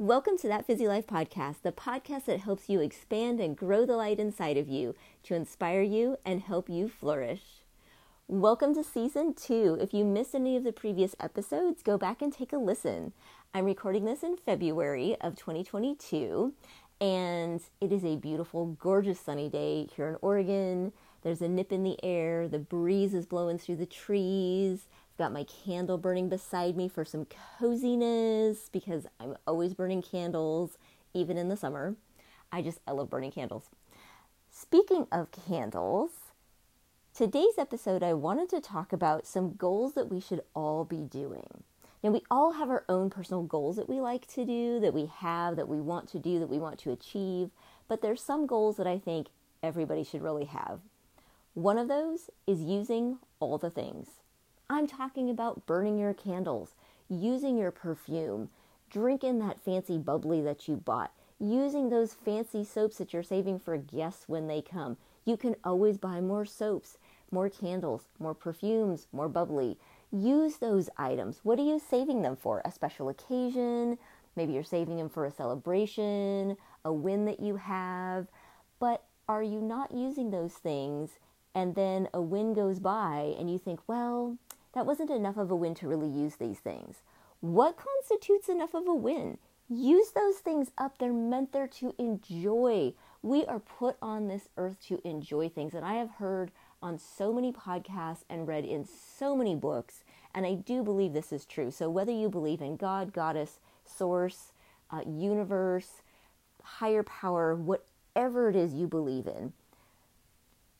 Welcome to That Fizzy Life podcast, the podcast that helps you expand and grow the light inside of you to inspire you and help you flourish. Welcome to season two. If you missed any of the previous episodes, go back and take a listen. I'm recording this in February of 2022, and it is a beautiful, gorgeous sunny day here in Oregon. There's a nip in the air, the breeze is blowing through the trees. Got my candle burning beside me for some coziness because I'm always burning candles, even in the summer. I just, I love burning candles. Speaking of candles, today's episode, I wanted to talk about some goals that we should all be doing. Now, we all have our own personal goals that we like to do, that we have, that we want to do, that we want to achieve, but there's some goals that I think everybody should really have. One of those is using all the things. I'm talking about burning your candles, using your perfume, drinking that fancy bubbly that you bought, using those fancy soaps that you're saving for guests when they come. You can always buy more soaps, more candles, more perfumes, more bubbly. Use those items. What are you saving them for? A special occasion? Maybe you're saving them for a celebration, a win that you have. But are you not using those things and then a win goes by and you think, well, that wasn't enough of a win to really use these things. What constitutes enough of a win? Use those things up. They're meant there to enjoy. We are put on this earth to enjoy things. And I have heard on so many podcasts and read in so many books, and I do believe this is true. So, whether you believe in God, Goddess, Source, uh, Universe, higher power, whatever it is you believe in,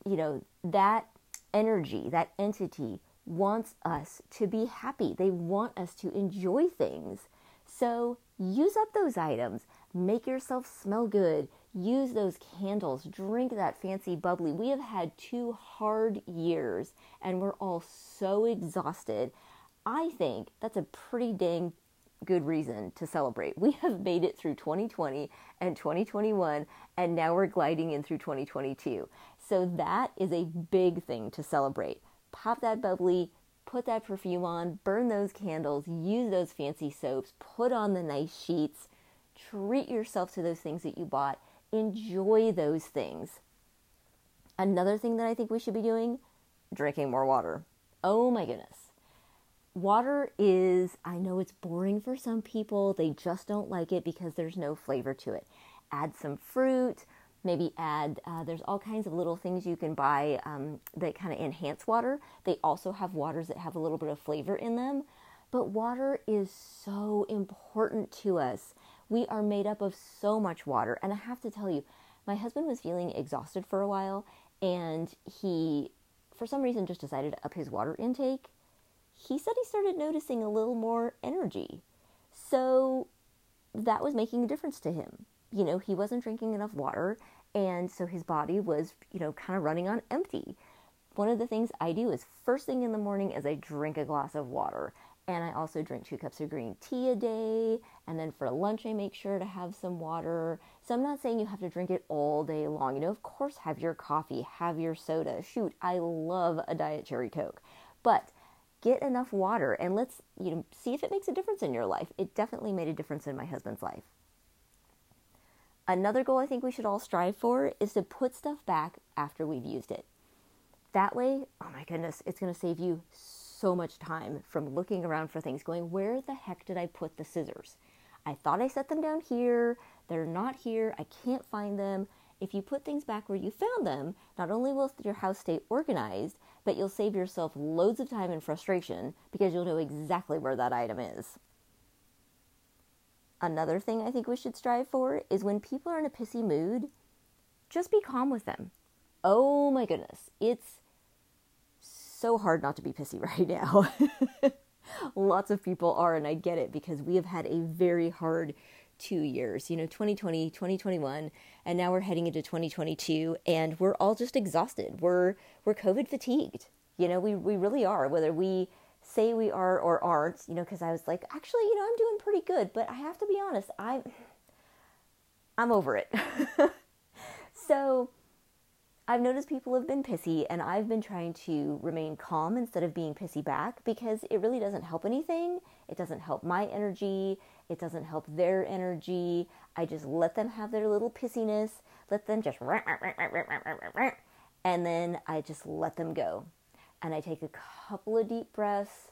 you know, that energy, that entity wants us to be happy. They want us to enjoy things. So use up those items. Make yourself smell good. Use those candles. Drink that fancy bubbly. We have had two hard years and we're all so exhausted. I think that's a pretty dang good reason to celebrate. We have made it through 2020 and 2021, and now we're gliding in through 2022. So that is a big thing to celebrate pop that bubbly, put that perfume on, burn those candles, use those fancy soaps, put on the nice sheets, treat yourself to those things that you bought, enjoy those things. Another thing that I think we should be doing drinking more water. Oh my goodness. Water is, I know it's boring for some people. They just don't like it because there's no flavor to it. Add some fruit, maybe add uh, there's all kinds of little things you can buy um, that kind of enhance water. They also have waters that have a little bit of flavor in them. But water is so important to us. We are made up of so much water. And i have to tell you my husband was feeling exhausted for a while and he for some reason just decided to up his water intake. He said he started noticing a little more energy. So that was making a difference to him you know, he wasn't drinking enough water, and so his body was, you know, kind of running on empty. One of the things I do is first thing in the morning is I drink a glass of water. And I also drink two cups of green tea a day. And then for lunch, I make sure to have some water. So I'm not saying you have to drink it all day long. You know, of course, have your coffee, have your soda. Shoot, I love a Diet Cherry Coke. But get enough water and let's, you know, see if it makes a difference in your life. It definitely made a difference in my husband's life. Another goal I think we should all strive for is to put stuff back after we've used it. That way, oh my goodness, it's going to save you so much time from looking around for things, going, where the heck did I put the scissors? I thought I set them down here. They're not here. I can't find them. If you put things back where you found them, not only will your house stay organized, but you'll save yourself loads of time and frustration because you'll know exactly where that item is. Another thing I think we should strive for is when people are in a pissy mood, just be calm with them. Oh my goodness, it's so hard not to be pissy right now. Lots of people are, and I get it because we have had a very hard two years, you know, 2020, 2021, and now we're heading into 2022 and we're all just exhausted. We're we're COVID fatigued. You know, we we really are, whether we say we are or aren't, you know, because I was like, actually, you know, I'm doing pretty good, but I have to be honest, I'm I'm over it. so I've noticed people have been pissy, and I've been trying to remain calm instead of being pissy back because it really doesn't help anything. It doesn't help my energy, it doesn't help their energy. I just let them have their little pissiness, let them just, and then I just let them go. And I take a couple of deep breaths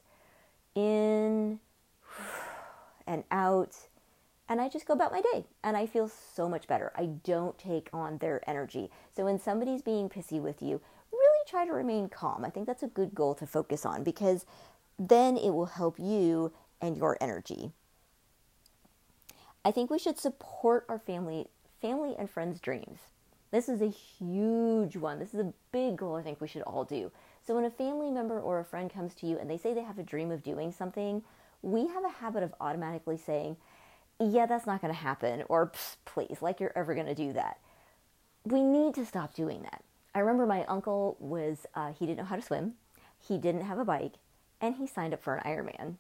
in and out and I just go about my day and I feel so much better. I don't take on their energy. So when somebody's being pissy with you, really try to remain calm. I think that's a good goal to focus on because then it will help you and your energy. I think we should support our family family and friends' dreams. This is a huge one. This is a big goal I think we should all do. So when a family member or a friend comes to you and they say they have a dream of doing something, we have a habit of automatically saying, yeah, that's not going to happen, or please, like you're ever going to do that. We need to stop doing that. I remember my uncle was, uh, he didn't know how to swim, he didn't have a bike, and he signed up for an Ironman.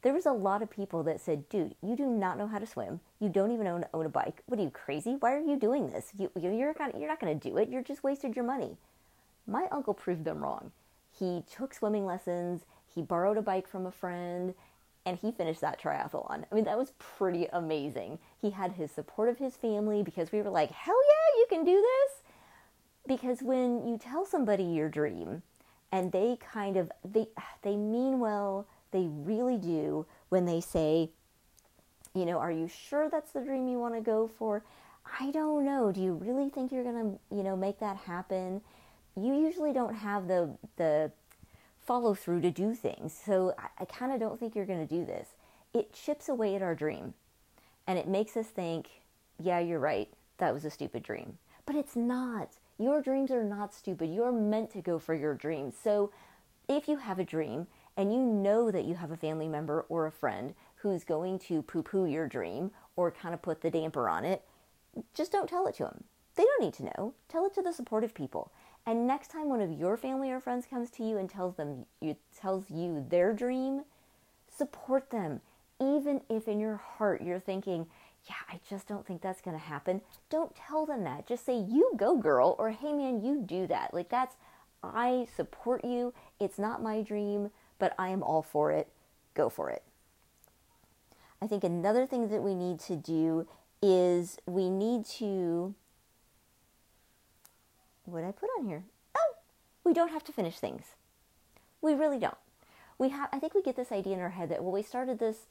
There was a lot of people that said, dude, you do not know how to swim. You don't even own, own a bike. What are you, crazy? Why are you doing this? You, you're, you're not going to do it. You're just wasted your money. My uncle proved them wrong. He took swimming lessons, he borrowed a bike from a friend, and he finished that triathlon. I mean, that was pretty amazing. He had his support of his family because we were like, hell yeah, you can do this. Because when you tell somebody your dream and they kind of they they mean well, they really do when they say, you know, are you sure that's the dream you want to go for? I don't know. Do you really think you're going to, you know, make that happen? You usually don't have the the follow through to do things. So I, I kind of don't think you're going to do this. It chips away at our dream and it makes us think, yeah, you're right. That was a stupid dream. But it's not. Your dreams are not stupid. You're meant to go for your dreams. So if you have a dream and you know that you have a family member or a friend who's going to poo poo your dream or kind of put the damper on it, just don't tell it to them. They don't need to know. Tell it to the supportive people. And next time one of your family or friends comes to you and tells them you tells you their dream, support them. Even if in your heart you're thinking, yeah, I just don't think that's going to happen. Don't tell them that. Just say, "You go, girl," or "Hey man, you do that." Like that's I support you. It's not my dream, but I am all for it. Go for it. I think another thing that we need to do is we need to what I put on here? Oh, we don't have to finish things. We really don't. We have. I think we get this idea in our head that well, we started this.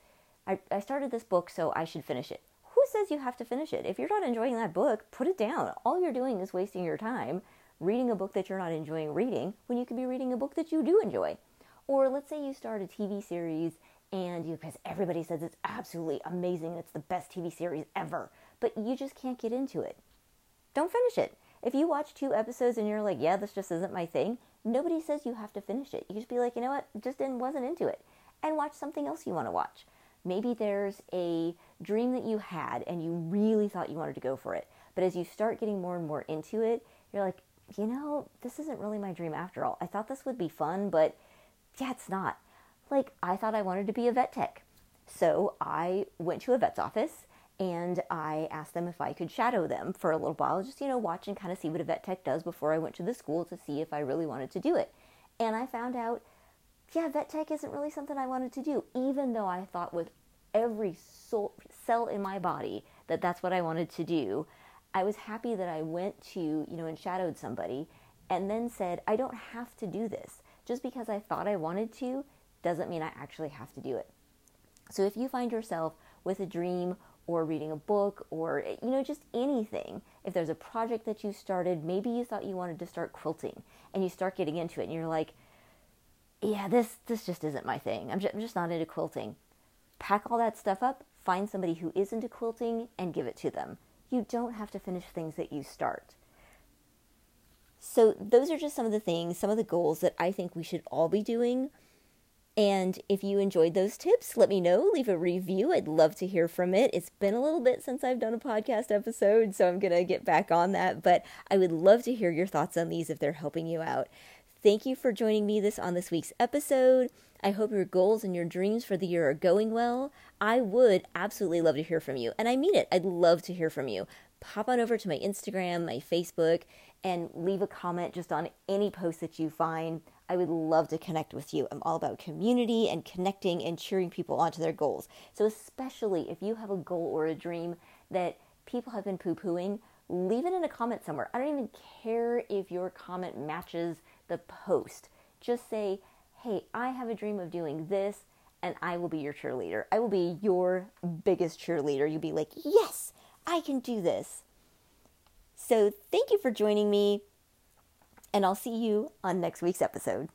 I, I started this book, so I should finish it. Who says you have to finish it? If you're not enjoying that book, put it down. All you're doing is wasting your time reading a book that you're not enjoying reading when you could be reading a book that you do enjoy. Or let's say you start a TV series and you because everybody says it's absolutely amazing, it's the best TV series ever, but you just can't get into it. Don't finish it. If you watch two episodes and you're like, yeah, this just isn't my thing, nobody says you have to finish it. You just be like, you know what, just didn't wasn't into it, and watch something else you want to watch. Maybe there's a dream that you had and you really thought you wanted to go for it, but as you start getting more and more into it, you're like, you know, this isn't really my dream after all. I thought this would be fun, but yeah, it's not. Like I thought I wanted to be a vet tech. So I went to a vet's office and I asked them if I could shadow them for a little while, just, you know, watch and kind of see what a vet tech does before I went to the school to see if I really wanted to do it. And I found out, yeah, vet tech isn't really something I wanted to do, even though I thought with every soul, cell in my body that that's what I wanted to do. I was happy that I went to, you know, and shadowed somebody and then said, I don't have to do this. Just because I thought I wanted to doesn't mean I actually have to do it. So if you find yourself with a dream or reading a book or you know just anything. If there's a project that you started maybe you thought you wanted to start quilting and you start getting into it and you're like yeah this this just isn't my thing. I'm just, I'm just not into quilting. Pack all that stuff up find somebody who is into quilting and give it to them. You don't have to finish things that you start. So those are just some of the things some of the goals that i think we should all be doing and if you enjoyed those tips, let me know. Leave a review. I'd love to hear from it. It's been a little bit since I've done a podcast episode, so I'm going to get back on that. But I would love to hear your thoughts on these if they're helping you out. Thank you for joining me this on this week's episode. I hope your goals and your dreams for the year are going well. I would absolutely love to hear from you. And I mean it. I'd love to hear from you pop on over to my Instagram, my Facebook, and leave a comment just on any post that you find. I would love to connect with you. I'm all about community and connecting and cheering people onto their goals. So, especially if you have a goal or a dream that people have been poo pooing, leave it in a comment somewhere. I don't even care if your comment matches the post. Just say, hey, I have a dream of doing this, and I will be your cheerleader. I will be your biggest cheerleader. You'll be like, yes, I can do this. So, thank you for joining me, and I'll see you on next week's episode.